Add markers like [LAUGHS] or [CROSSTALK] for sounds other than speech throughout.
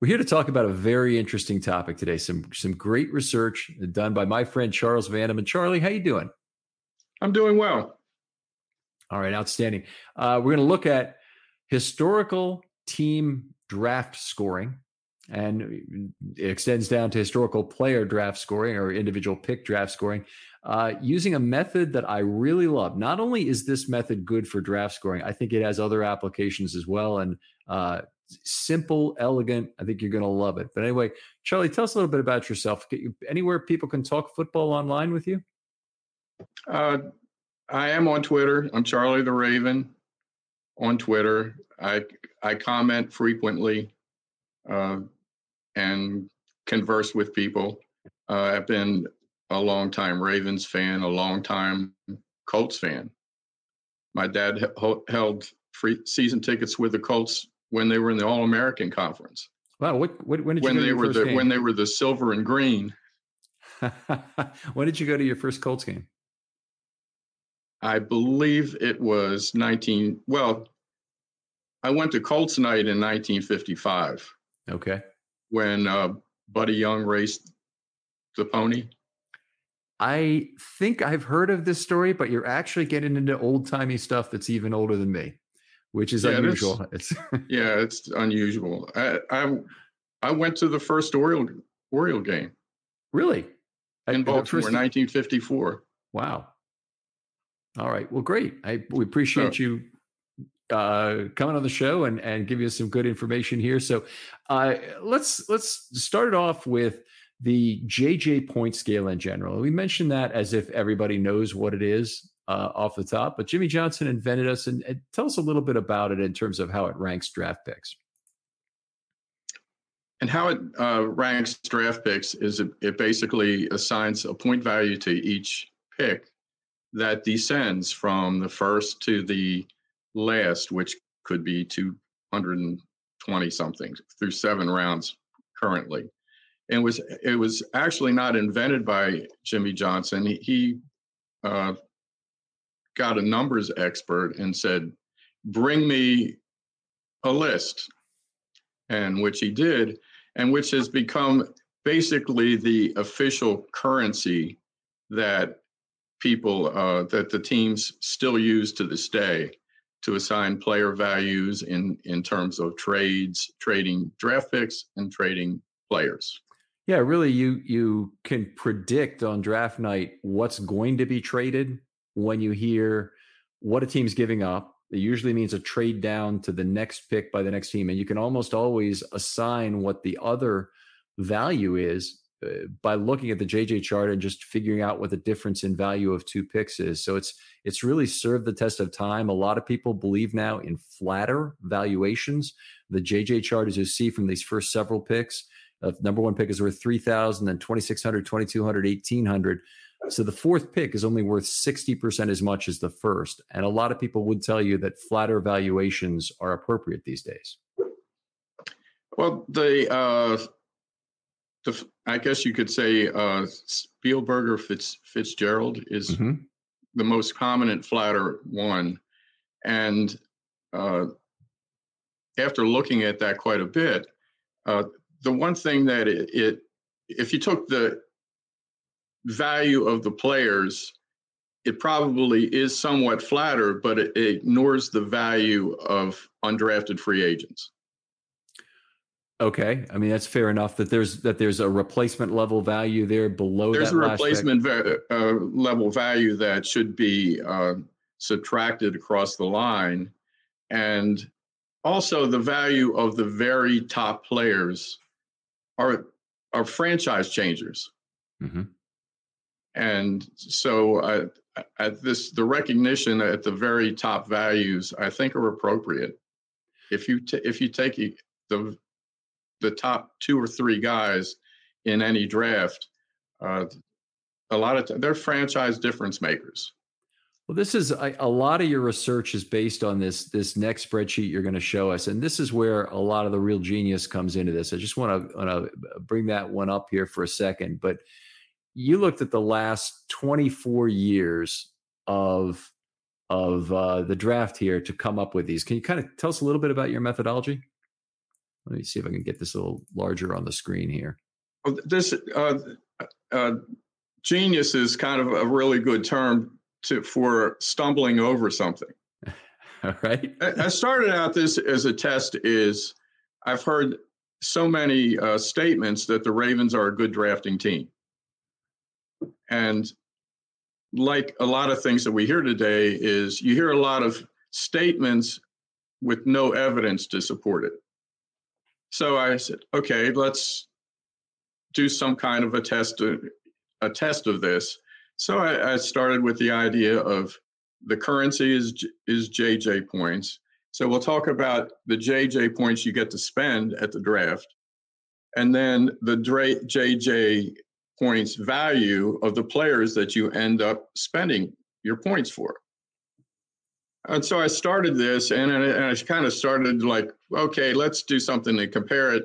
We're here to talk about a very interesting topic today. Some some great research done by my friend Charles Vanham. And Charlie, how you doing? I'm doing well. All right, outstanding. Uh, we're going to look at historical team draft scoring, and it extends down to historical player draft scoring or individual pick draft scoring uh, using a method that I really love. Not only is this method good for draft scoring, I think it has other applications as well. And uh, simple, elegant. I think you're going to love it. But anyway, Charlie, tell us a little bit about yourself. Anywhere people can talk football online with you? Uh, I am on Twitter. I'm Charlie the Raven on Twitter. I I comment frequently uh, and converse with people. Uh, I've been a long time Ravens fan, a long time Colts fan. My dad held free season tickets with the Colts when they were in the All American Conference. Wow, what, what when did when they were the game? when they were the silver and green? [LAUGHS] when did you go to your first Colts game? I believe it was 19. Well, I went to Colts night in 1955. Okay. When uh, Buddy Young raced the pony. I think I've heard of this story, but you're actually getting into old timey stuff that's even older than me which is yeah, unusual. It's [LAUGHS] yeah, it's unusual. I, I, I went to the first Oriole Oriole game. Really? In Baltimore, 1954. Wow. All right. Well, great. I we appreciate so, you uh, coming on the show and and give you some good information here. So uh, let's let's start it off with the JJ point scale in general. We mentioned that as if everybody knows what it is uh, off the top, but Jimmy Johnson invented us and, and tell us a little bit about it in terms of how it ranks draft picks. And how it uh, ranks draft picks is it, it basically assigns a point value to each pick that descends from the first to the last, which could be 220 something through seven rounds currently. And was it was actually not invented by Jimmy Johnson. He, he uh, got a numbers expert and said, "Bring me a list," and which he did, and which has become basically the official currency that people uh, that the teams still use to this day to assign player values in in terms of trades, trading draft picks, and trading players. Yeah, really, you you can predict on draft night what's going to be traded when you hear what a team's giving up. It usually means a trade down to the next pick by the next team, and you can almost always assign what the other value is uh, by looking at the JJ chart and just figuring out what the difference in value of two picks is. So it's it's really served the test of time. A lot of people believe now in flatter valuations. The JJ chart, as you see from these first several picks, uh, number one pick is worth 3,000, then 2,600, 2,200, 1,800. So the fourth pick is only worth 60% as much as the first. And a lot of people would tell you that flatter valuations are appropriate these days. Well, the uh, the, I guess you could say uh, Spielberger Fitz, Fitzgerald is mm-hmm. the most prominent flatter one. And uh, after looking at that quite a bit, uh, the one thing that it, it, if you took the value of the players, it probably is somewhat flatter, but it, it ignores the value of undrafted free agents. Okay, I mean that's fair enough. That there's that there's a replacement level value there below. There's a replacement va- uh, level value that should be uh, subtracted across the line, and also the value of the very top players are are franchise changers. Mm-hmm. And so, uh, at this, the recognition at the very top values, I think, are appropriate. If you t- if you take the the top two or three guys in any draft, uh, a lot of t- they're franchise difference makers. Well, this is a, a, lot of your research is based on this this next spreadsheet you're going to show us, and this is where a lot of the real genius comes into this. I just want to bring that one up here for a second, but you looked at the last 24 years of of uh, the draft here to come up with these. Can you kind of tell us a little bit about your methodology? Let me see if I can get this a little larger on the screen here. This uh, uh, genius is kind of a really good term to for stumbling over something. [LAUGHS] All right. I started out this as a test. Is I've heard so many uh, statements that the Ravens are a good drafting team, and like a lot of things that we hear today, is you hear a lot of statements with no evidence to support it. So I said, okay, let's do some kind of a test, uh, a test of this. So I, I started with the idea of the currency is is JJ points. So we'll talk about the JJ points you get to spend at the draft, and then the JJ points value of the players that you end up spending your points for. And so I started this, and, and I kind of started like, okay, let's do something to compare it.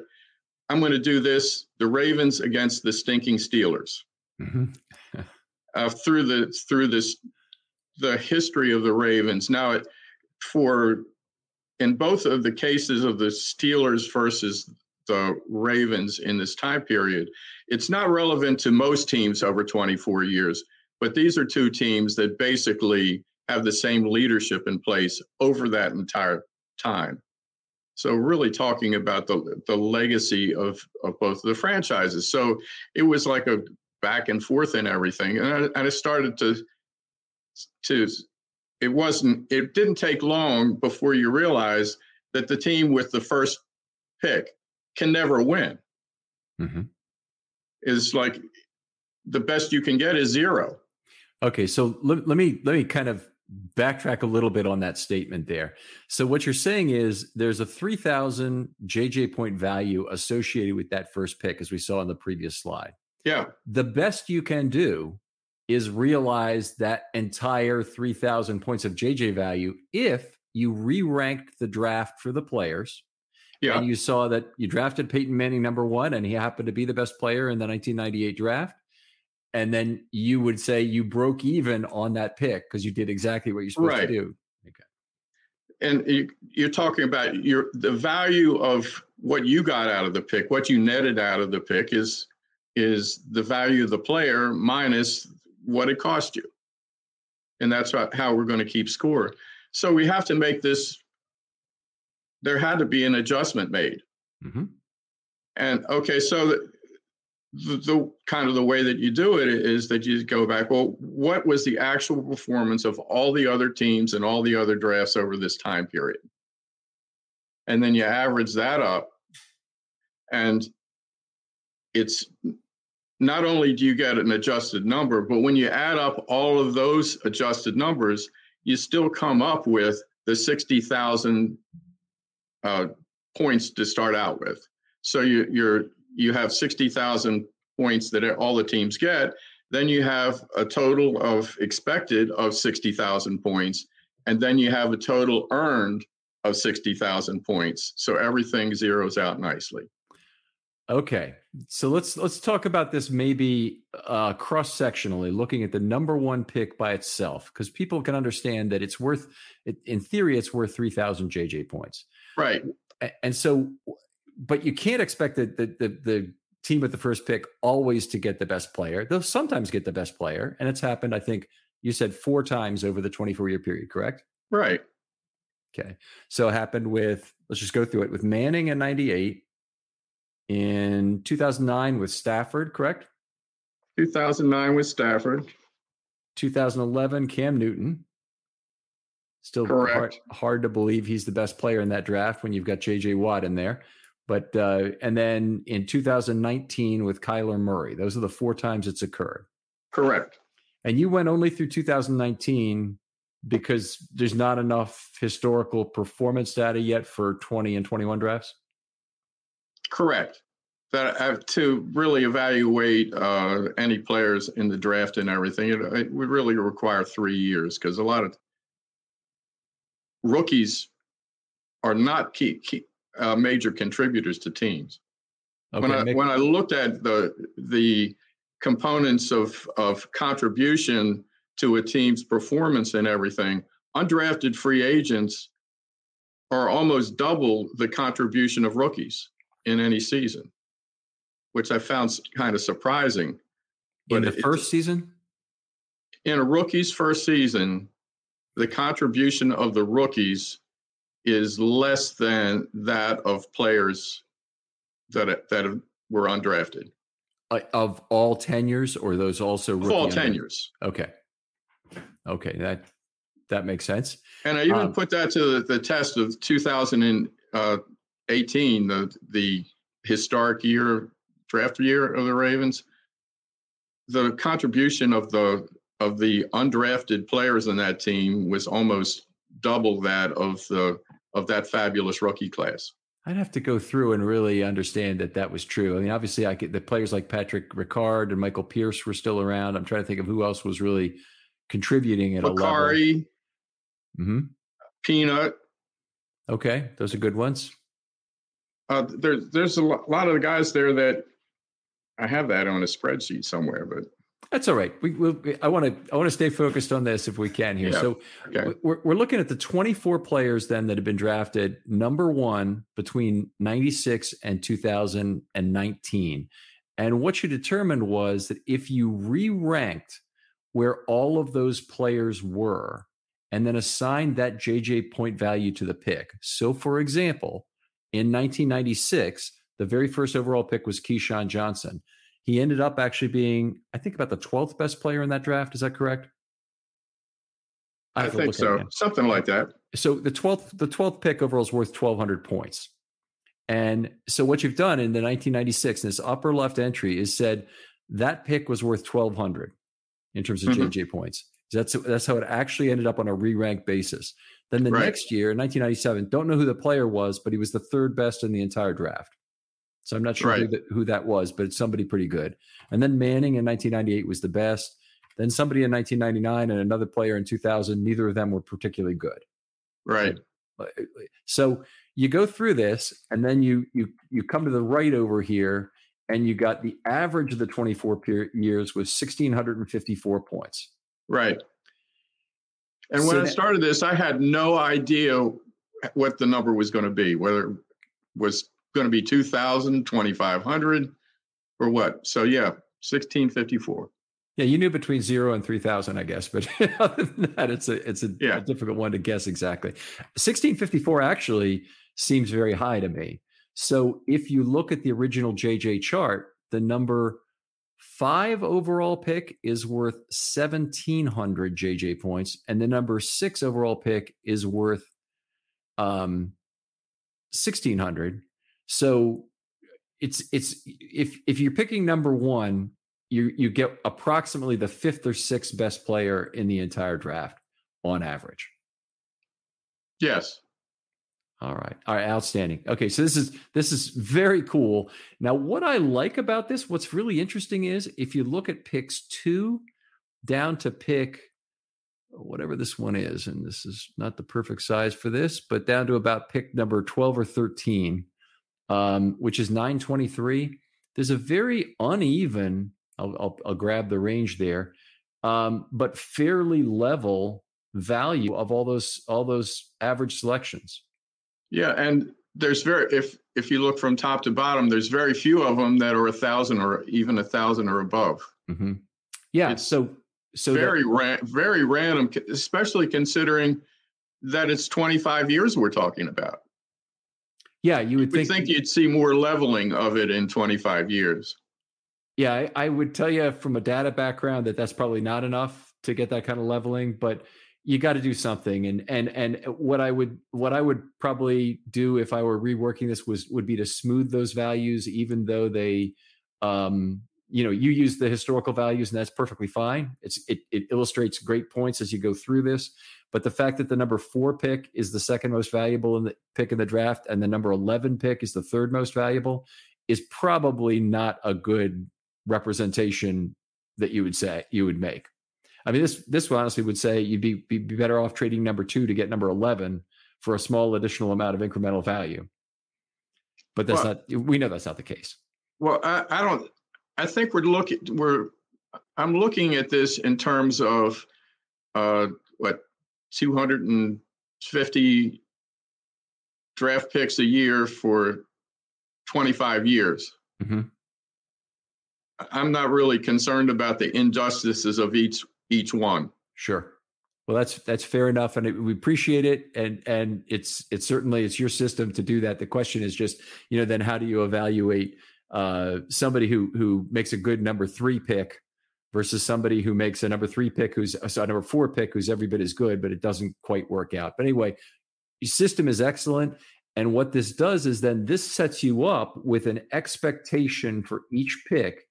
I'm going to do this: the Ravens against the stinking Steelers. Mm-hmm. [LAUGHS] uh, through the through this the history of the Ravens. Now, it, for in both of the cases of the Steelers versus the Ravens in this time period, it's not relevant to most teams over 24 years. But these are two teams that basically have the same leadership in place over that entire time. So really talking about the the legacy of of both of the franchises. So it was like a back and forth and everything. And I, and I started to to it wasn't it didn't take long before you realize that the team with the first pick can never win. Mm-hmm. Is like the best you can get is zero. Okay, so let, let me let me kind of backtrack a little bit on that statement there. So what you're saying is there's a 3000 JJ point value associated with that first pick as we saw in the previous slide. Yeah. The best you can do is realize that entire 3000 points of JJ value if you re-ranked the draft for the players. Yeah. And you saw that you drafted Peyton Manning number 1 and he happened to be the best player in the 1998 draft and then you would say you broke even on that pick because you did exactly what you're supposed right. to do. Okay. And you, are talking about your the value of what you got out of the pick, what you netted out of the pick is is the value of the player minus what it cost you, and that's how we're going to keep score. So we have to make this. There had to be an adjustment made. Mm-hmm. And okay, so the, the, kind of the way that you do it is that you go back well what was the actual performance of all the other teams and all the other drafts over this time period and then you average that up and it's not only do you get an adjusted number but when you add up all of those adjusted numbers you still come up with the 60,000 uh, points to start out with so you, you're you have 60,000 points that all the teams get, then you have a total of expected of 60,000 points, and then you have a total earned of 60,000 points. So everything zeroes out nicely. Okay. So let's let's talk about this maybe uh, cross sectionally, looking at the number one pick by itself, because people can understand that it's worth, in theory, it's worth three thousand JJ points. Right. And so but you can't expect the, the, the, the team with the first pick always to get the best player. They'll sometimes get the best player. And it's happened, I think you said four times over the 24 year period, correct? Right. Okay. So it happened with, let's just go through it with Manning in 98, in 2009 with Stafford, correct? 2009 with Stafford. 2011, Cam Newton. Still hard, hard, to believe he's the best player in that draft when you've got JJ Watt in there. But uh, and then in 2019 with Kyler Murray, those are the four times it's occurred. Correct. And you went only through 2019 because there's not enough historical performance data yet for 20 and 21 drafts. Correct. That uh, to really evaluate uh, any players in the draft and everything, it, it would really require three years because a lot of rookies are not key, key uh, major contributors to teams. Okay, when I make- when I looked at the the components of of contribution to a team's performance and everything, undrafted free agents are almost double the contribution of rookies in any season, which I found kind of surprising. But in the first season, in a rookie's first season, the contribution of the rookies is less than that of players that that were undrafted. of all tenures, or those also all tenures? Okay, okay, that that makes sense. And I even um, put that to the, the test of 2018, uh, the the historic year draft year of the Ravens. The contribution of the of the undrafted players in that team was almost double that of the of that fabulous rookie class. I'd have to go through and really understand that that was true. I mean, obviously, I get the players like Patrick Ricard and Michael Pierce were still around. I'm trying to think of who else was really contributing at Macari, a level. Mm-hmm. Peanut. Okay, those are good ones. Uh, there's there's a lot of the guys there that I have that on a spreadsheet somewhere, but that's all right. We, will I want to I want to stay focused on this if we can here. Yeah. So okay. we're we're looking at the 24 players then that have been drafted number 1 between 96 and 2019. And what you determined was that if you re-ranked where all of those players were and then assigned that JJ point value to the pick. So for example, in 1996, the very first overall pick was Keyshawn Johnson. He ended up actually being, I think, about the 12th best player in that draft. Is that correct? I, I think so. Something like that. So the 12th the 12th pick overall is worth 1200 points. And so what you've done in the 1996 in this upper left entry is said that pick was worth 1200 in terms of mm-hmm. JJ points. That's that's how it actually ended up on a re-ranked basis. Then the right. next year, 1997, don't know who the player was, but he was the third best in the entire draft. So I'm not sure right. who, the, who, that was, but it's somebody pretty good. And then Manning in 1998 was the best. Then somebody in 1999 and another player in 2000. Neither of them were particularly good. Right. So you go through this, and then you you you come to the right over here, and you got the average of the 24 years was 1654 points. Right. And when so I started this, I had no idea what the number was going to be, whether it was going to be 2,000, 2,500, or what. So, yeah, 1654. Yeah, you knew between zero and three thousand, I guess, but [LAUGHS] other than that, it's a it's a, yeah. difficult one to guess exactly. Sixteen fifty four actually seems very high to me. So if you look at the original JJ chart, the number five overall pick is worth 1700 JJ points, and the number six overall pick is worth um 1600. So it's it's if if you're picking number one, you you get approximately the fifth or sixth best player in the entire draft on average. Yes. All right. All right. Outstanding. Okay. So this is this is very cool. Now, what I like about this, what's really interesting is if you look at picks two down to pick whatever this one is, and this is not the perfect size for this, but down to about pick number 12 or 13, um, which is 923. There's a very uneven, I'll, I'll, I'll grab the range there, um, but fairly level value of all those all those average selections. Yeah, and there's very if if you look from top to bottom, there's very few of them that are a thousand or even a thousand or above. Mm-hmm. Yeah, it's so so very that, ra- very random, especially considering that it's 25 years we're talking about. Yeah, you would think, think you'd see more leveling of it in 25 years. Yeah, I, I would tell you from a data background that that's probably not enough to get that kind of leveling, but you got to do something and and and what i would what i would probably do if i were reworking this was would be to smooth those values even though they um you know you use the historical values and that's perfectly fine it's it, it illustrates great points as you go through this but the fact that the number four pick is the second most valuable in the pick in the draft and the number 11 pick is the third most valuable is probably not a good representation that you would say you would make I mean, this this one honestly would say you'd be, be, be better off trading number two to get number eleven for a small additional amount of incremental value. But that's well, not. We know that's not the case. Well, I, I don't. I think we're looking. We're. I'm looking at this in terms of uh, what 250 draft picks a year for 25 years. Mm-hmm. I'm not really concerned about the injustices of each each one. Sure. Well, that's that's fair enough, and it, we appreciate it, and and it's it's certainly it's your system to do that. The question is just you know then how do you evaluate uh, somebody who who makes a good number three pick versus somebody who makes a number three pick who's a number four pick who's every bit as good, but it doesn't quite work out. But anyway, your system is excellent. And what this does is then this sets you up with an expectation for each pick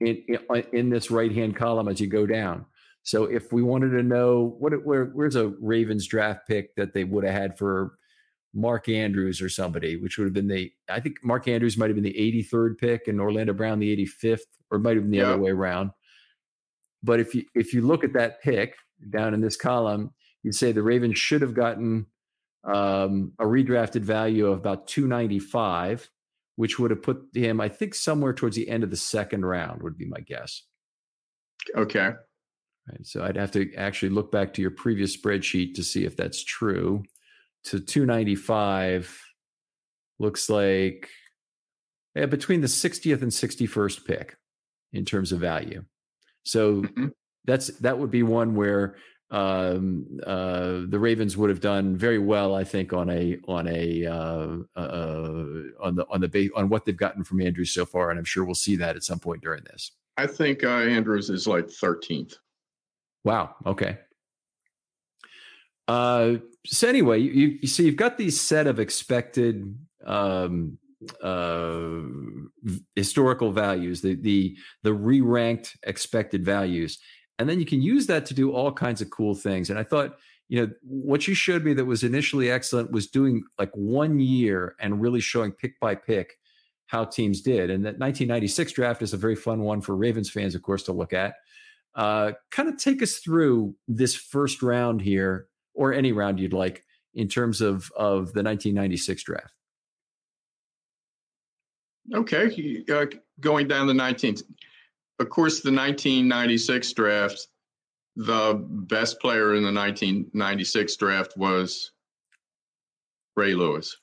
in, in, in this right hand column as you go down. So if we wanted to know what where, where's a Ravens draft pick that they would have had for Mark Andrews or somebody, which would have been the I think Mark Andrews might have been the 83rd pick and Orlando Brown the 85th, or might have been the yeah. other way around. But if you if you look at that pick down in this column, you'd say the Ravens should have gotten um, a redrafted value of about 295, which would have put him, I think, somewhere towards the end of the second round, would be my guess. Okay. Right. So I'd have to actually look back to your previous spreadsheet to see if that's true. To 295 looks like yeah, between the 60th and 61st pick in terms of value. So mm-hmm. that's that would be one where um, uh, the Ravens would have done very well, I think, on a on a uh, uh, on the on the base on what they've gotten from Andrews so far, and I'm sure we'll see that at some point during this. I think uh, Andrews is like 13th. Wow. Okay. Uh, so anyway, you, you so you've got these set of expected um, uh, historical values, the the the re-ranked expected values, and then you can use that to do all kinds of cool things. And I thought, you know, what you showed me that was initially excellent was doing like one year and really showing pick by pick how teams did. And that 1996 draft is a very fun one for Ravens fans, of course, to look at. Uh, kind of take us through this first round here, or any round you'd like, in terms of of the 1996 draft. Okay, uh, going down the 19th. Of course, the 1996 draft, the best player in the 1996 draft was Ray Lewis.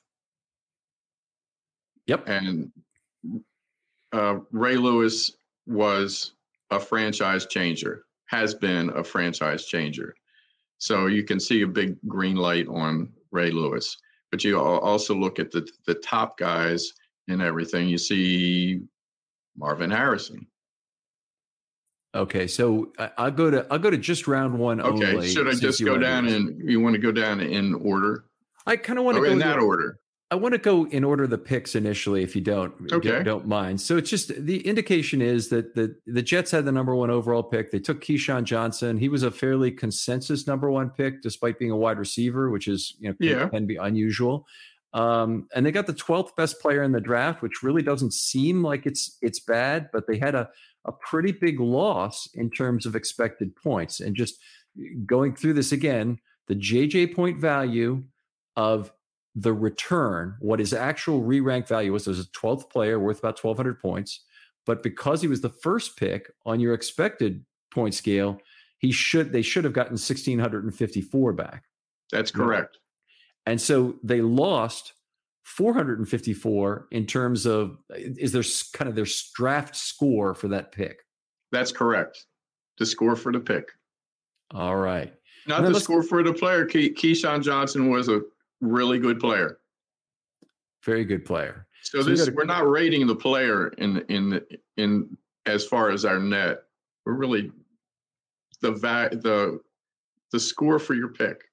Yep. And uh, Ray Lewis was a franchise changer, has been a franchise changer. So you can see a big green light on Ray Lewis. But you also look at the, the top guys and everything. You see Marvin Harrison. Okay, so I'll go to I'll go to just round one. Okay, only, should I just go down and you want to go down in order? I kind of want to oh, go in that order. I want to go in order of the picks initially, if you don't, okay. don't, don't mind. So it's just the indication is that the the Jets had the number one overall pick. They took Keyshawn Johnson. He was a fairly consensus number one pick, despite being a wide receiver, which is you know can, yeah. can be unusual. Um, and they got the 12th best player in the draft, which really doesn't seem like it's it's bad, but they had a a pretty big loss in terms of expected points. And just going through this again, the JJ point value of the return, what his actual re-rank value was, was a 12th player worth about 1,200 points. But because he was the first pick on your expected point scale, he should they should have gotten 1,654 back. That's correct. And so they lost 454 in terms of is there kind of their draft score for that pick. That's correct. The score for the pick. All right. Not the score for the player. Key- Keyshawn Johnson was a really good player. Very good player. So, so this we we're not rating the player in in in as far as our net. We're really the va- the the score for your pick.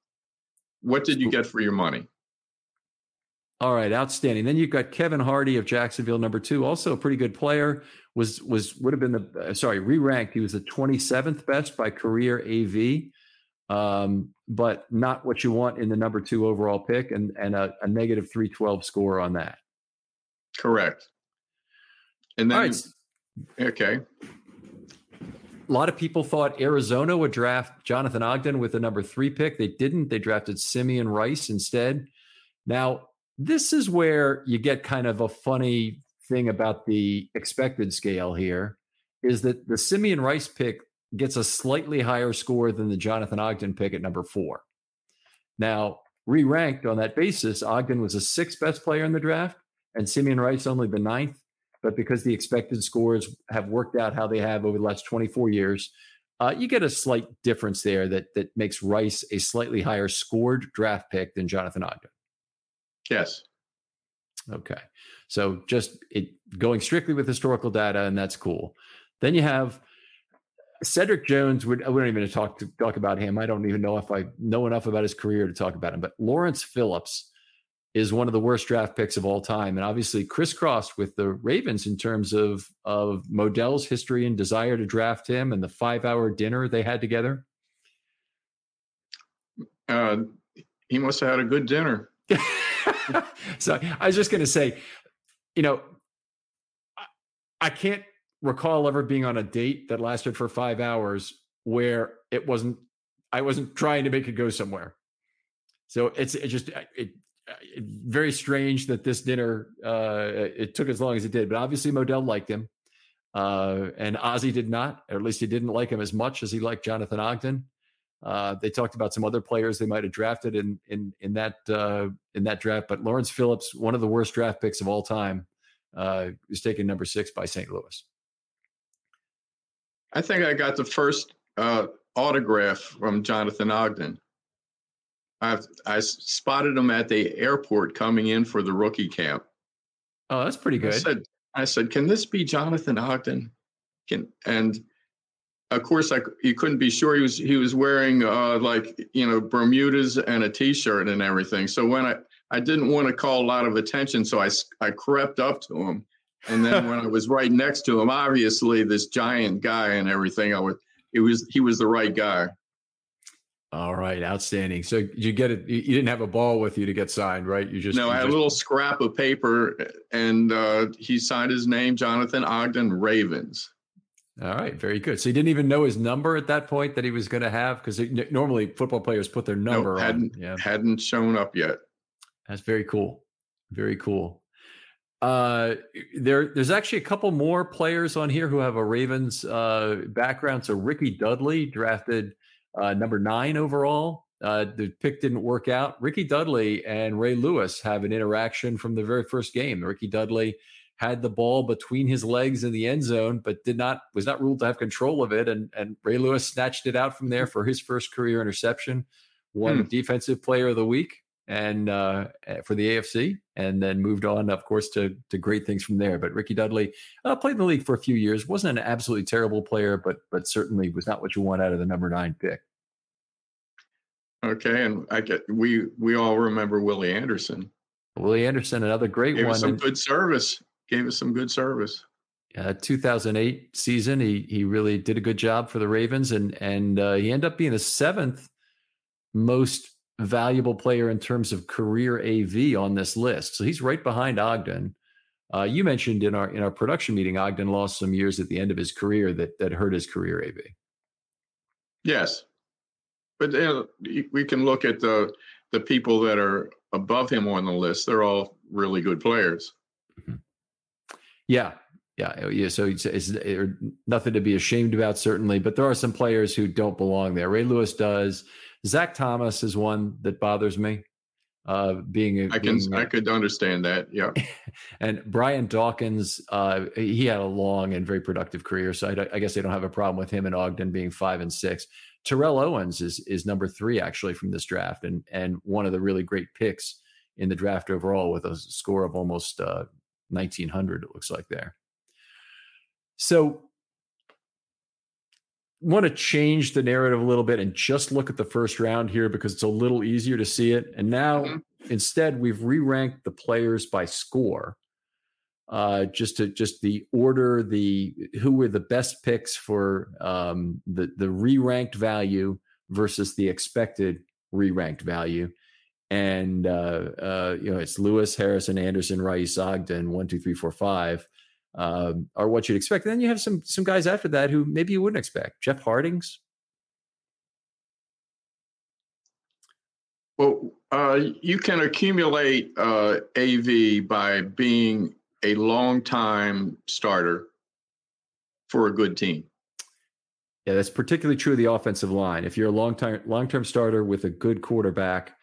What did you get for your money? All right, outstanding. Then you've got Kevin Hardy of Jacksonville, number two, also a pretty good player. Was was would have been the uh, sorry re-ranked. He was the 27th best by career AV um, but not what you want in the number two overall pick, and and a, a negative three twelve score on that. Correct. And then, right. okay. A lot of people thought Arizona would draft Jonathan Ogden with the number three pick. They didn't. They drafted Simeon Rice instead. Now, this is where you get kind of a funny thing about the expected scale here is that the Simeon Rice pick gets a slightly higher score than the Jonathan Ogden pick at number four. Now, re ranked on that basis, Ogden was the sixth best player in the draft, and Simeon Rice only the ninth. But because the expected scores have worked out how they have over the last 24 years, uh, you get a slight difference there that that makes Rice a slightly higher scored draft pick than Jonathan Ogden. Yes. Okay. So just it going strictly with historical data, and that's cool. Then you have Cedric Jones, would we don't even talk to talk about him. I don't even know if I know enough about his career to talk about him. But Lawrence Phillips is one of the worst draft picks of all time, and obviously crisscrossed with the Ravens in terms of of Modell's history and desire to draft him, and the five hour dinner they had together. Uh, he must have had a good dinner. [LAUGHS] so I was just going to say, you know, I can't recall ever being on a date that lasted for five hours where it wasn't I wasn't trying to make it go somewhere. So it's it just it, it very strange that this dinner uh, it took as long as it did. But obviously Modell liked him, uh, and Ozzie did not, or at least he didn't like him as much as he liked Jonathan Ogden. Uh, they talked about some other players they might have drafted in in in that uh, in that draft, but Lawrence Phillips, one of the worst draft picks of all time, uh, was taken number six by St. Louis. I think I got the first uh, autograph from Jonathan Ogden. I I spotted him at the airport coming in for the rookie camp. Oh, that's pretty good. I said, I said, can this be Jonathan Ogden? Can and of course, I you couldn't be sure he was he was wearing uh, like you know Bermudas and a t-shirt and everything. So when I I didn't want to call a lot of attention, so I I crept up to him, and then [LAUGHS] when I was right next to him, obviously this giant guy and everything, I was it was he was the right guy. All right, outstanding. So you get it. You didn't have a ball with you to get signed, right? You just no. You I had just, a little scrap of paper, and uh, he signed his name, Jonathan Ogden Ravens. All right, very good. So he didn't even know his number at that point that he was going to have because normally football players put their number hadn't, on. Yeah, hadn't shown up yet. That's very cool. Very cool. Uh, there, there's actually a couple more players on here who have a Ravens uh, background. So Ricky Dudley, drafted uh, number nine overall. Uh, the pick didn't work out. Ricky Dudley and Ray Lewis have an interaction from the very first game. Ricky Dudley had the ball between his legs in the end zone, but did not was not ruled to have control of it. And and Ray Lewis snatched it out from there for his first career interception, won hmm. Defensive Player of the Week, and uh, for the AFC, and then moved on, of course, to to great things from there. But Ricky Dudley uh, played in the league for a few years. wasn't an absolutely terrible player, but but certainly was not what you want out of the number nine pick. Okay, and I get we we all remember Willie Anderson. Willie Anderson, another great Gave one. some good service gave us some good service. Uh, 2008 season, he he really did a good job for the Ravens, and and uh, he ended up being the seventh most valuable player in terms of career AV on this list. So he's right behind Ogden. Uh, you mentioned in our in our production meeting, Ogden lost some years at the end of his career that that hurt his career AV. Yes, but uh, we can look at the the people that are above him on the list. They're all really good players. Mm-hmm. Yeah, yeah, oh, yeah. So it's, it's, it's, nothing to be ashamed about, certainly. But there are some players who don't belong there. Ray Lewis does. Zach Thomas is one that bothers me. Uh, being, a, I can, being I could understand that. Yeah. [LAUGHS] and Brian Dawkins, uh, he had a long and very productive career. So I, I guess they don't have a problem with him and Ogden being five and six. Terrell Owens is is number three actually from this draft, and and one of the really great picks in the draft overall with a score of almost uh, 1900 it looks like there so want to change the narrative a little bit and just look at the first round here because it's a little easier to see it. And now mm-hmm. instead we've re-ranked the players by score uh, just to just the order the who were the best picks for um, the the re-ranked value versus the expected re-ranked value. And uh, uh, you know it's Lewis, Harrison, Anderson, Rice, Ogden, one, two, three, four, five, um, are what you'd expect. And then you have some some guys after that who maybe you wouldn't expect. Jeff Hartings. Well, uh, you can accumulate uh, AV by being a long time starter for a good team. Yeah, that's particularly true of the offensive line. If you're a long time long term starter with a good quarterback,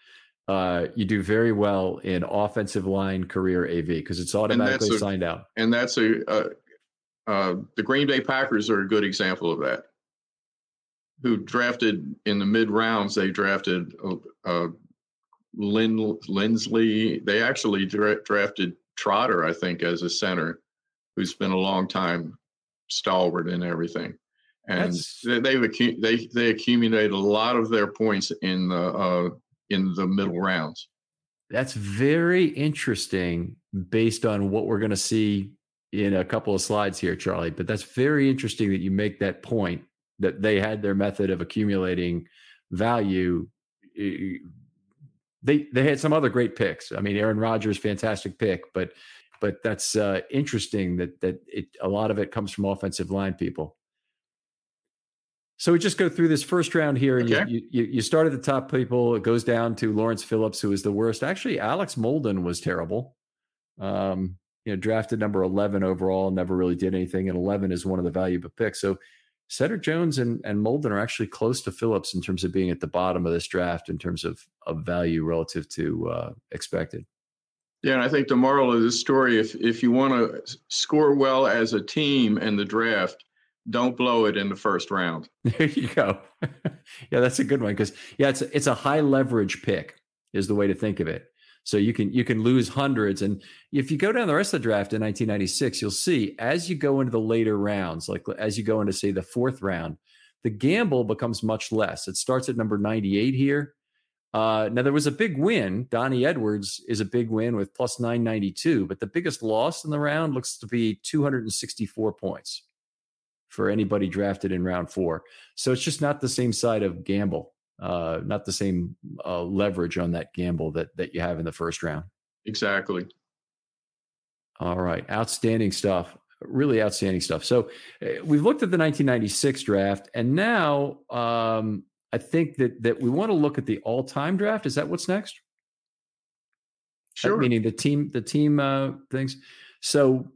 uh, you do very well in offensive line career AV because it's automatically a, signed out. And that's a, uh, uh, the Green Bay Packers are a good example of that. Who drafted in the mid rounds? They drafted uh, uh Lin, Linsley. They actually dra- drafted Trotter, I think, as a center, who's been a long time stalwart and everything. And they, they've they they accumulated a lot of their points in the uh, in the middle rounds. That's very interesting based on what we're going to see in a couple of slides here, Charlie. But that's very interesting that you make that point that they had their method of accumulating value. They they had some other great picks. I mean, Aaron Rodgers, fantastic pick, but but that's uh, interesting that that it, a lot of it comes from offensive line people. So we just go through this first round here, and okay. you, you, you start at the top people. It goes down to Lawrence Phillips, who is the worst. Actually, Alex Molden was terrible. Um, you know, drafted number eleven overall, never really did anything, and eleven is one of the valuable picks. So Cedric Jones and, and Molden are actually close to Phillips in terms of being at the bottom of this draft in terms of of value relative to uh, expected. Yeah, and I think the moral of this story, if if you want to score well as a team in the draft, don't blow it in the first round. [LAUGHS] There you go. [LAUGHS] yeah, that's a good one because yeah, it's a, it's a high leverage pick is the way to think of it. So you can you can lose hundreds, and if you go down the rest of the draft in 1996, you'll see as you go into the later rounds, like as you go into say the fourth round, the gamble becomes much less. It starts at number 98 here. Uh, now there was a big win. Donnie Edwards is a big win with plus 992, but the biggest loss in the round looks to be 264 points for anybody drafted in round four. So it's just not the same side of gamble, uh, not the same uh, leverage on that gamble that that you have in the first round. Exactly. All right, outstanding stuff. Really outstanding stuff. So uh, we've looked at the 1996 draft, and now um, I think that that we want to look at the all-time draft. Is that what's next? Sure. meaning the team, the team uh, things. So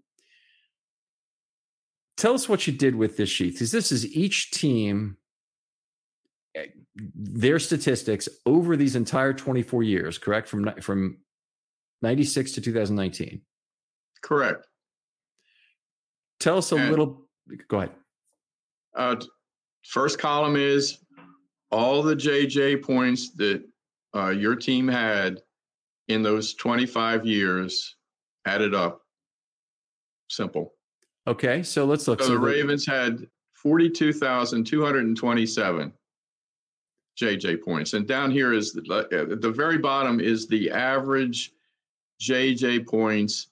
tell us what you did with this sheet because this is each team eh, their statistics over these entire 24 years correct? From from 96 to 2019 correct. Tell us a and, little go ahead. Uh, first column is all the jj points that uh, your team had in those 25 years added up. Simple Okay, so let's look. So, so the Ravens had 42,227 JJ points. And down here is the, uh, the very bottom is the average JJ points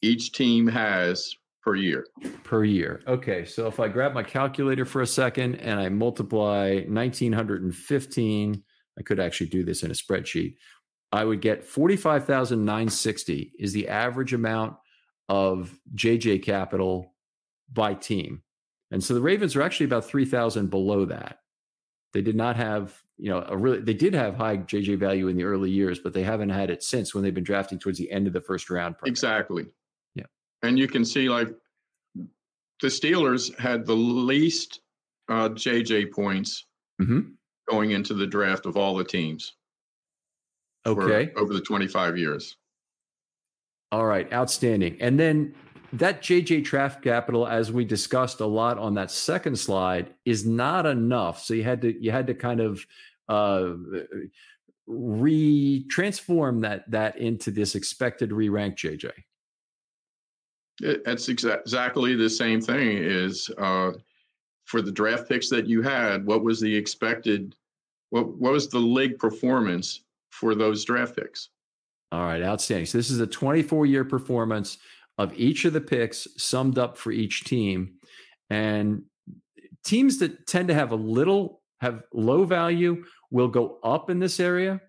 each team has per year. Per year. Okay, so if I grab my calculator for a second and I multiply 1915, I could actually do this in a spreadsheet. I would get 45,960 is the average amount of JJ capital by team. And so the Ravens are actually about 3,000 below that. They did not have, you know, a really, they did have high JJ value in the early years, but they haven't had it since when they've been drafting towards the end of the first round. Exactly. Yeah. And you can see like the Steelers had the least uh, JJ points mm-hmm. going into the draft of all the teams. Okay. Over the 25 years. All right. Outstanding. And then that JJ draft capital, as we discussed a lot on that second slide, is not enough. So you had to you had to kind of uh, re-transform that that into this expected re-rank JJ. That's exa- exactly the same thing. Is uh, for the draft picks that you had, what was the expected? What what was the league performance for those draft picks? All right, outstanding. So this is a 24 year performance of each of the picks summed up for each team. And teams that tend to have a little, have low value will go up in this area.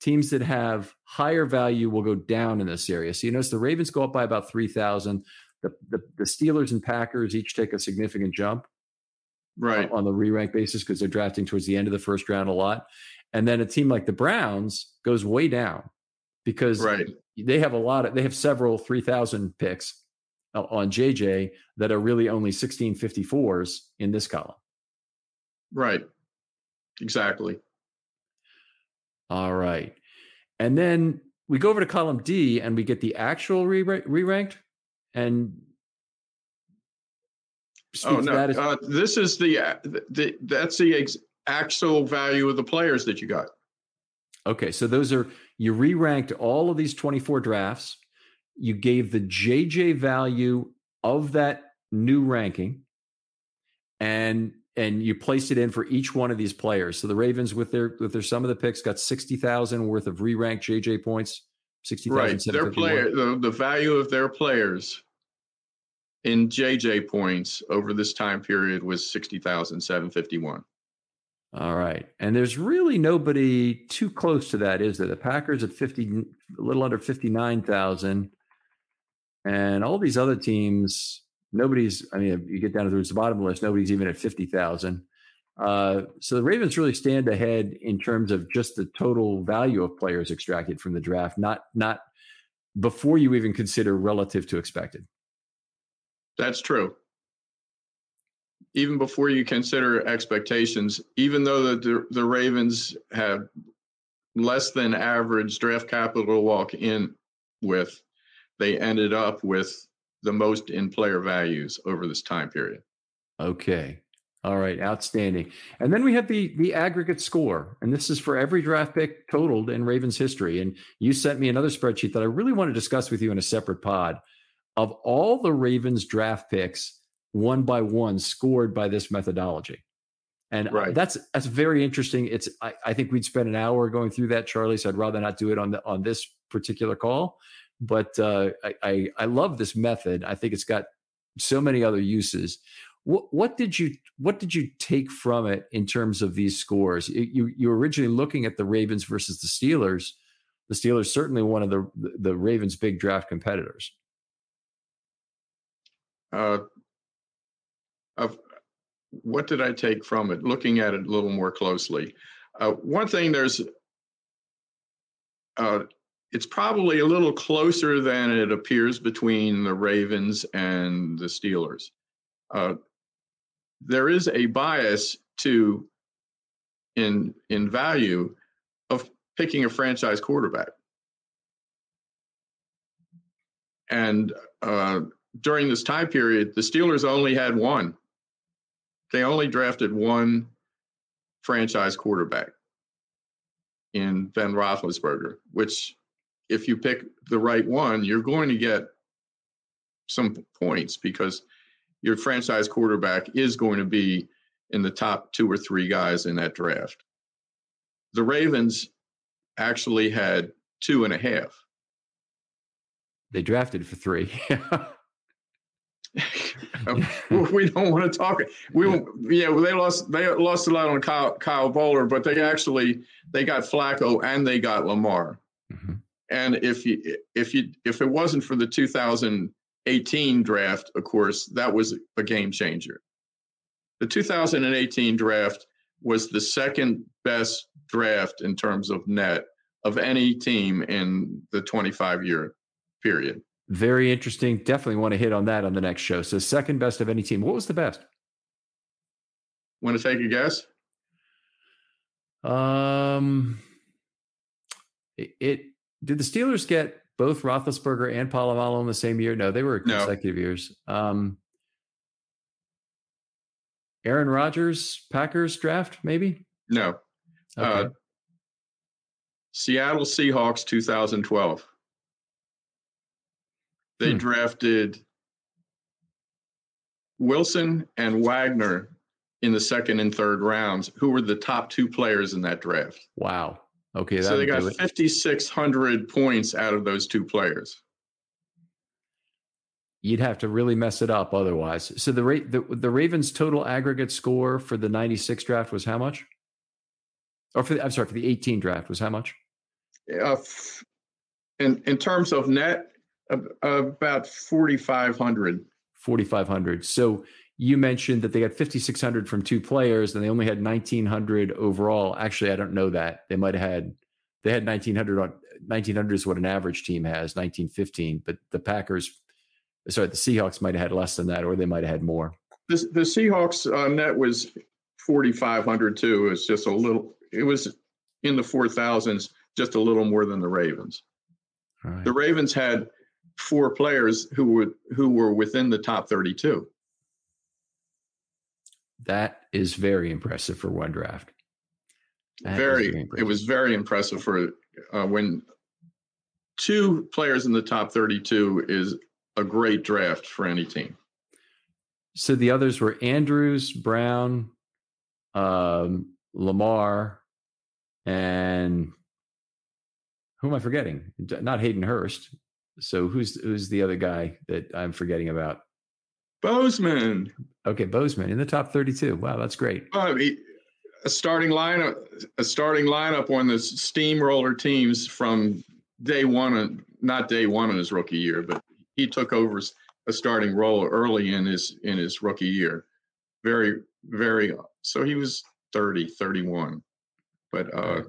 Teams that have higher value will go down in this area. So you notice the Ravens go up by about 3,000. The, the, the Steelers and Packers each take a significant jump right on the re-rank basis because they're drafting towards the end of the first round a lot. And then a team like the Browns goes way down because right they have a lot of they have several 3000 picks on JJ that are really only 1654s in this column. Right. Exactly. All right. And then we go over to column D and we get the actual re ranked and oh no uh, this is the, the that's the ex- actual value of the players that you got Okay, so those are you re-ranked all of these 24 drafts. You gave the JJ value of that new ranking and and you placed it in for each one of these players. So the Ravens with their with their some of the picks got 60,000 worth of re-ranked JJ points. 60,000 Right. Their player the, the value of their players in JJ points over this time period was 60,751. All right. And there's really nobody too close to that, is there? The Packers at 50, a little under 59,000. And all these other teams, nobody's, I mean, you get down to the bottom list, nobody's even at 50,000. Uh, so the Ravens really stand ahead in terms of just the total value of players extracted from the draft, not, not before you even consider relative to expected. That's true even before you consider expectations, even though the, the Ravens have less than average draft capital to walk in with, they ended up with the most in player values over this time period. Okay. All right, outstanding. And then we have the the aggregate score, and this is for every draft pick totaled in Ravens history. And you sent me another spreadsheet that I really want to discuss with you in a separate pod of all the Ravens draft picks one by one scored by this methodology. And Right. that's that's very interesting. It's I, I think we'd spend an hour going through that, Charlie. So I'd rather not do it on the on this particular call. But uh, I, I I love this method. I think it's got so many other uses. What what did you what did you take from it in terms of these scores? You you, you were originally looking at the Ravens versus the Steelers. The Steelers certainly one of the the Ravens' big draft competitors. Uh, of what did I take from it? Looking at it a little more closely, uh, one thing there's, uh, it's probably a little closer than it appears between the Ravens and the Steelers. Uh, there is a bias to in in value of picking a franchise quarterback, and uh, during this time period, the Steelers only had one. They only drafted one franchise quarterback in Ben Roethlisberger, which, if you pick the right one, you're going to get some points because your franchise quarterback is going to be in the top two or three guys in that draft. The Ravens actually had two and a half. They drafted for three. [LAUGHS] [LAUGHS] we don't want to talk. We yeah, well, they lost they lost a lot on Kyle, Kyle Boller, but they actually they got Flacco and they got Lamar. Mhm. And if you if you if it wasn't for the 2018 draft, of course, that was a game changer. The 2018 draft was the second best draft in terms of net of any team in the 25 year period. Very interesting. Definitely want to hit on that on the next show. So second best of any team. What was the best? Want to take a guess? Um, it, it did the Steelers get both Roethlisberger and Polamalu in the same year? No, they were No. consecutive years. Um, Aaron Rodgers, Packers draft, maybe. No. Okay. Uh, Seattle Seahawks 2012. They Hmm. drafted Wilson and Wagner in the second and third rounds, who were the top two players in that draft. wow. Okay, so they got 5,600 points out of those two players. You'd have to really mess it up otherwise. So the rate the, the Ravens total aggregate score for the 96 draft was how much? Or for the, I'm sorry, for the 18 draft was how much? Uh, in, in terms of net, about 4,500. 4500 so you mentioned that they got 5600 from two players and they only had 1900 overall actually i don't know that they might have had they had 1900 on 1900 is what an average team has 1915 but the packers sorry the seahawks might have had less than that or they might have had more The, the Seahawks uh, net was 4,500 too. It's just a little, it was in the 4,000s, just a little more than the Ravens. all right The Ravens had four players who were who were within the top 32. that is very impressive for one draft That is very, it was very impressive for uh, when two players in the top 32 is a great draft for any team. so the others were andrews brown um, lamar and who am i forgetting not hayden hurst so who's who's the other guy that i'm forgetting about Bozeman, okay bozeman in the top 32 wow that's great uh, he- a starting lineup, a starting lineup on the steamroller teams from day one, not day one in his rookie year, but he took over a starting role early in his in his rookie year. Very, very. So he was 30, 31, but uh,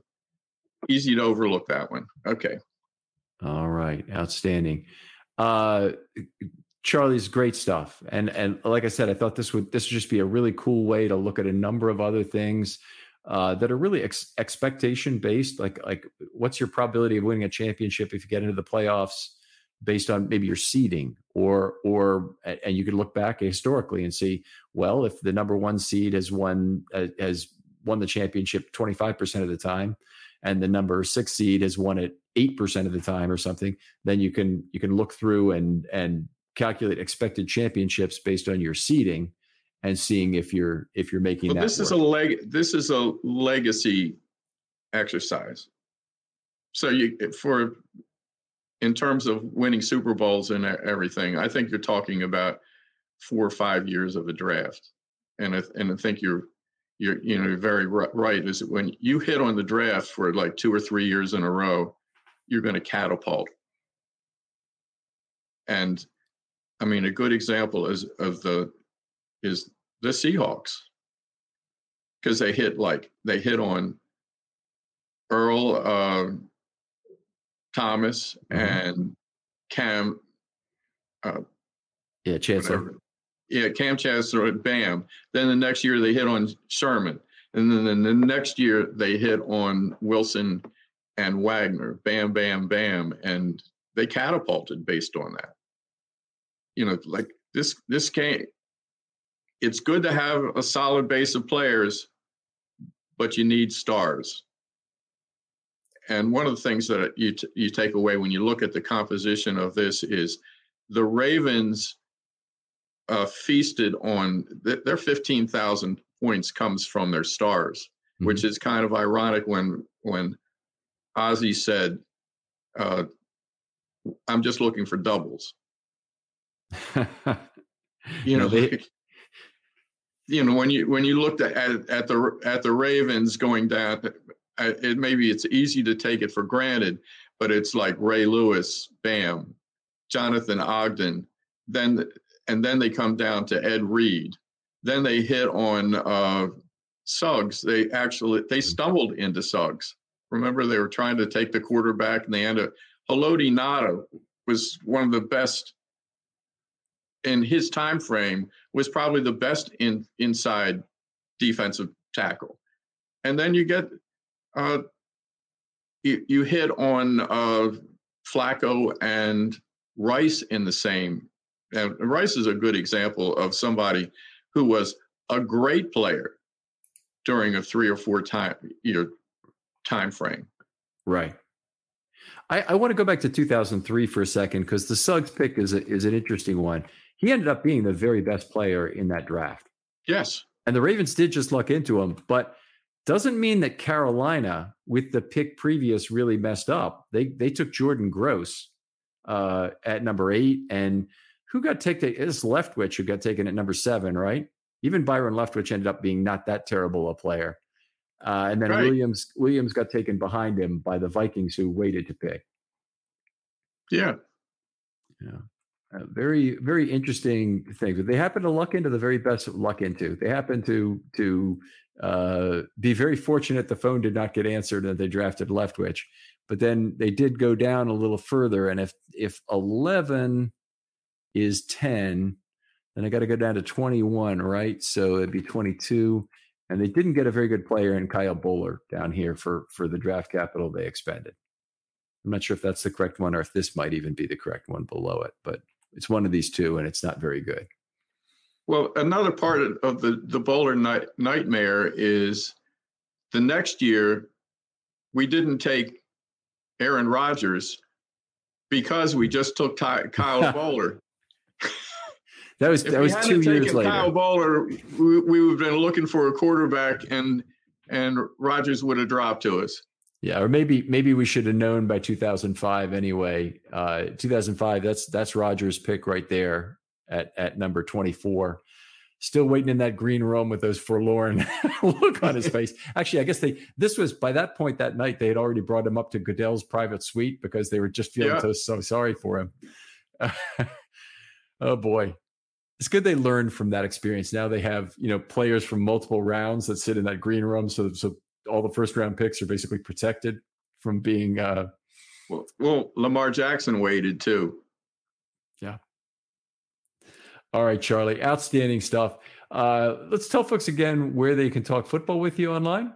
easy to overlook that one. Okay. All right outstanding. Uh charlie's great stuff and and like i said i thought this would this would just be a really cool way to look at a number of other things uh, that are really ex- expectation based like like what's your probability of winning a championship if you get into the playoffs based on maybe your seeding or or and you could look back historically and see well if the number one seed has won uh, has won the championship 25% of the time and the number six seed has won it 8% of the time or something then you can you can look through and and calculate expected championships based on your seeding and seeing if you're if you're making well, that. This work. is a leg. This is a legacy exercise. So you for in terms of winning Super Bowls and everything, I think you're talking about four or five years of a draft, and I, and I think you're you're you know you're very right. Is that when you hit on the draft for like two or three years in a row, you're going to catapult. And I mean, a good example is of the is the Seahawks because they hit like they hit on Earl uh, Thomas mm-hmm. and Kam. Uh, yeah, Chancellor. Whatever. Yeah, Kam Chancellor. Bam. Then the next year they hit on Sherman, and then the next year they hit on Wilson and Wagner. Bam, bam, bam, and they catapulted based on that. You know, like this. This came. It's good to have a solid base of players, but you need stars and one of the things that you t- you take away when you look at the composition of this is the Ravens uh, feasted on th- their fifteen thousand points comes from their stars, mm-hmm. which is kind of ironic when when Ozzie said, uh, "I'm just looking for doubles." [LAUGHS] you know, they, you know when you when you looked at at the at the Ravens going down it maybe it's easy to take it for granted, but it's like Ray Lewis, bam, Jonathan Ogden, then and then they come down to Ed Reed. Then they hit on uh, Suggs. They actually they stumbled into Suggs. Remember, they were trying to take the quarterback, and they ended. Haloti Ngata was one of the best in his time frame. Was probably the best in inside defensive tackle. And then you get uh, you, you hit on uh, Flacco and Rice in the same. And Rice is a good example of somebody who was a great player during a three or four time year time frame. Right. I, I want to go back to 2003 for a second because the Suggs pick is a, is an interesting one. He ended up being the very best player in that draft. Yes. And the Ravens did just luck into him, but doesn't mean that Carolina, with the pick previous, really messed up. They they took Jordan Gross uh, at number eight, and who got taken? It's Leftwich who got taken at number seven, right? Even Byron Leftwich ended up being not that terrible a player. Uh, and then right. Williams Williams got taken behind him by the Vikings, who waited to pick. Yeah, yeah, uh, very very interesting thing. But they happen to luck into the very best luck into. They happen to to uh, be very fortunate the phone did not get answered and they drafted Leftwich. But then they did go down a little further. And if if 11 is 10, then I got to go down to 21, right? So it'd be 22. And they didn't get a very good player in Kyle Boller down here for for the draft capital they expended. I'm not sure if that's the correct one or if this might even be the correct one below it, but it's one of these two, and it's not very good. Well, another part of the the Boller night, nightmare is the next year we didn't take Aaron Rodgers because we just took Ty, Kyle [LAUGHS] Boller. That was that was two years later. Kyle Boller, we, we would have been looking for a quarterback, and and Rodgers would have dropped to us. Yeah, or maybe maybe we should have known by 2005 anyway. Uh, 2005, that's that's Rodgers' pick right there at at number 24 still waiting in that green room with those forlorn [LAUGHS] look on his [LAUGHS] face. Actually, I guess they this was by that point that night they had already brought him up to Goodell's private suite because they were just feeling yeah. so, so sorry for him. [LAUGHS] oh boy. It's good they learned from that experience. Now they have, you know, players from multiple rounds that sit in that green room so so all the first round picks are basically protected from being uh well, well Lamar Jackson waited too. Yeah. All right, Charlie. Outstanding stuff. Uh, let's tell folks again where they can talk football with you online.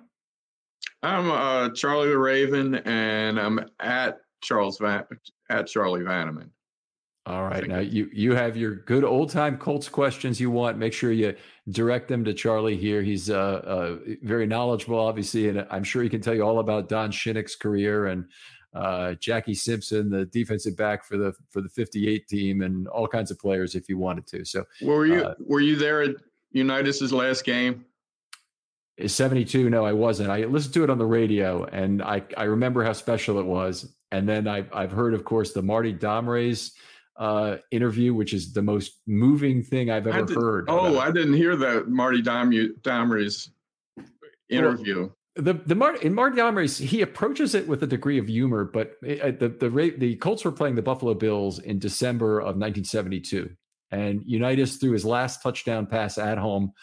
I'm uh, Charlie the Raven, and I'm at Charles Van- at Charlie Vanneman. All right. Now you you have your good old time Colts questions you want. Make sure you direct them to Charlie here. He's uh, uh, very knowledgeable, obviously, and I'm sure he can tell you all about Don Shinnick's career and uh, Jackie Simpson, the defensive back for the for the 58 team, and all kinds of players if you wanted to. So, were you uh, were you there at Unitas's last game? 72 no i wasn't i listened to it on the radio and i i remember how special it was and then i've, I've heard of course the marty domres uh, interview which is the most moving thing i've ever heard oh about. i didn't hear that marty Dom, domres interview well, the the Marty in Marty Domres, he approaches it with a degree of humor, but it, the the the Colts were playing the Buffalo Bills in December of 1972, and Unitas threw his last touchdown pass at home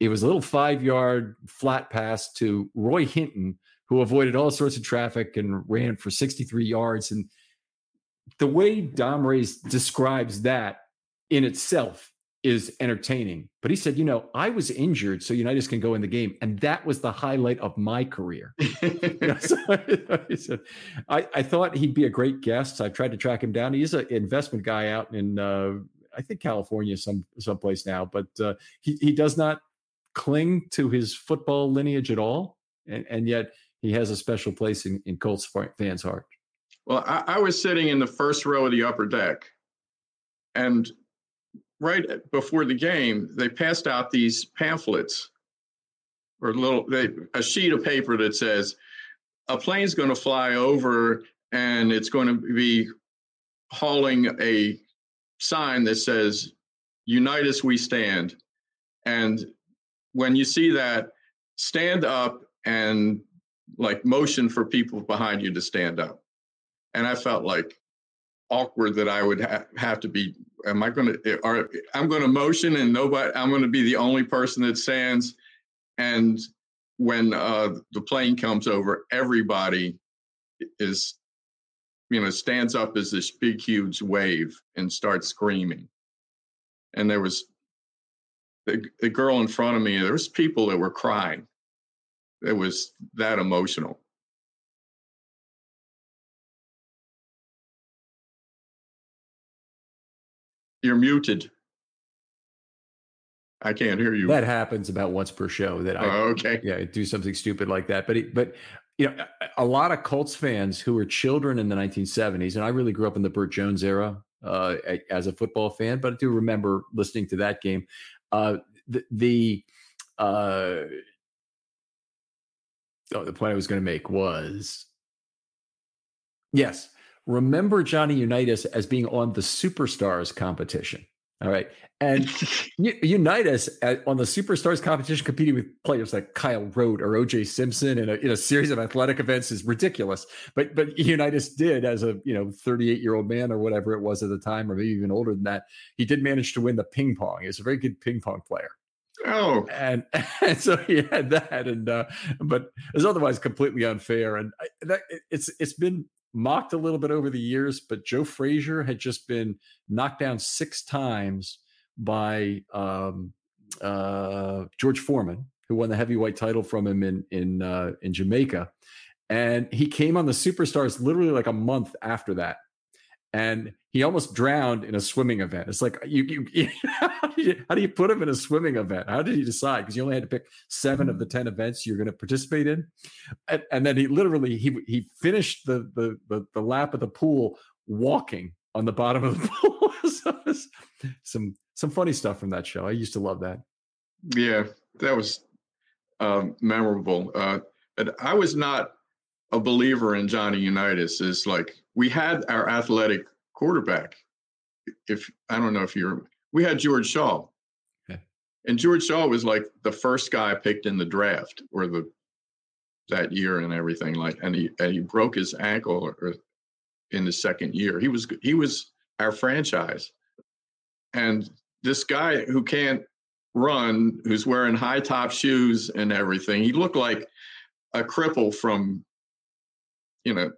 it was a little five yard flat pass to Roy Hinton, who avoided all sorts of traffic and ran for 63 yards. And the way Domres describes that in itself is entertaining. But he said, you know, I was injured, so Unitas can go in the game. And that was the highlight of my career. [LAUGHS] you know, so [LAUGHS] I, said, I, I, thought he'd be a great guest. I tried to track him down. He's an investment guy out in, uh, I think, California, some someplace now. But uh, he, he does not cling to his football lineage at all, and, and yet he has a special place in, in Colts fans' heart. Well, I, I was sitting in the first row of the upper deck, and right before the game, they passed out these pamphlets or little they, a sheet of paper that says a plane's going to fly over and it's going to be hauling a sign that says "Unitas we stand," and when you see that, stand up and like motion for people behind you to stand up. And I felt like awkward that I would ha- have to be. Am I going to? Or I'm going to motion and nobody. I'm going to be the only person that stands. And when uh, the plane comes over, everybody is, you know, stands up as this big, huge wave and starts screaming. And there was the, the girl in front of me, there was people that were crying. It was that emotional. You're muted. I can't hear you. That happens about once per show. That I oh, okay. Yeah, do something stupid like that. But it, but you know, a lot of Colts fans who were children in the 1970s, and I really grew up in the Bert Jones era uh, as a football fan, but I do remember listening to that game. Uh, the, the uh, oh, the point I was going to make was yes, remember Johnny Unitas as being on the Superstars competition. All right. And [LAUGHS] Unitas at, on the Superstars competition competing with players like Kyle Rote or OJ Simpson in a, in a series of athletic events is ridiculous. But but Unitas did as a you know 38 year old man or whatever it was at the time, or maybe even older than that, he did manage to win the ping pong. He was a very good ping pong player. Oh, and, [LAUGHS] and so he had that, and uh, but it's otherwise completely unfair. And I, that it's it's been mocked a little bit over the years, but Joe Frazier had just been knocked down six times by um, uh, George Foreman, who won the heavyweight title from him in in uh, in Jamaica, and he came on the Superstars literally like a month after that and he almost drowned in a swimming event. It's like you, you [LAUGHS] how, do you how, do you, put him in a swimming event? How did he decide? Because you only had to pick seven of the ten events you're going to participate in, and, and, then he literally he he finished the, the the the lap of the pool walking on the bottom of the [LAUGHS] pool. so some some funny stuff from that show. I used to love that. Yeah, that was um, memorable. Uh, but I was not a believer in Johnny Unitas. Is like we had our athletic quarterback. If I don't know if you're, we had George Shaw, okay. and George Shaw was like the first guy picked in the draft or the that year and everything like, and he and he broke his ankle or, in the second year. He was he was our franchise, and this guy who can't run, who's wearing high top shoes and everything, he looked like a cripple from, you know,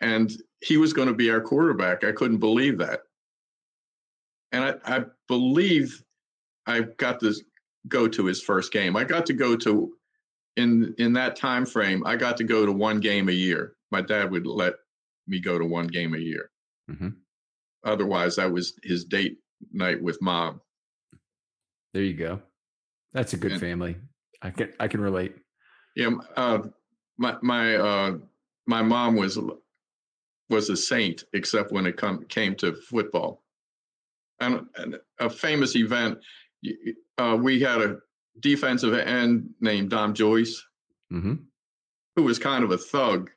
and he was going to be our quarterback. I couldn't believe that. And I, I believe I got to go to his first game. I got to go to in in that time frame. I got to go to one game a year. My dad would let me go to one game a year. Mm-hmm. Otherwise, that was his date night with mom. There you go. That's a good and, family. I can I can relate. Yeah, uh, my my uh, my mom was was a saint, except when it come, came to football. And, and a famous event uh, we had a defensive end named Don Joyce, hmm who was kind of a thug.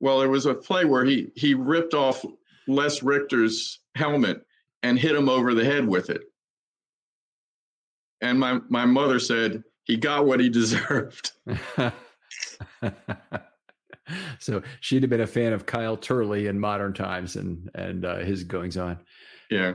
Well, there was a play where he he ripped off Les Richter's helmet and hit him over the head with it. And my my mother said he got what he [LAUGHS] deserved. [LAUGHS] [LAUGHS] so she'd have been a fan of Kyle Turley in modern times and and uh, his goings on. Yeah.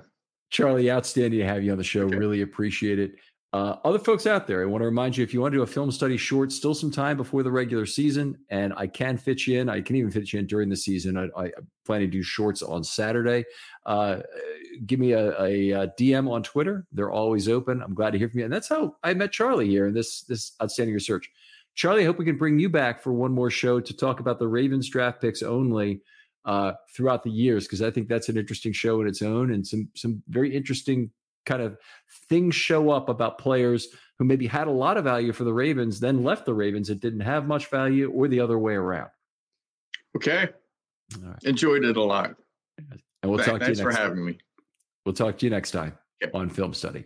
Charlie, outstanding to have you on the show. Okay. Really appreciate it. Uh, other folks out there, I want to remind you if you want to do a film study short, still some time before the regular season, and I can fit you in. I can even fit you in during the season. I, I plan to do shorts on Saturday. Uh, give me a, a, a DM on Twitter; they're always open. I'm glad to hear from you, and that's how I met Charlie here in this this outstanding research. Charlie, I hope we can bring you back for one more show to talk about the Ravens draft picks only uh, throughout the years, because I think that's an interesting show in its own, and some some very interesting kind of things show up about players who maybe had a lot of value for the Ravens, then left the Ravens and didn't have much value, or the other way around. Okay. All right. Enjoyed it a lot. And we'll Th- talk to you Thanks for next having me. We'll talk to you next time Yep. on Film Study.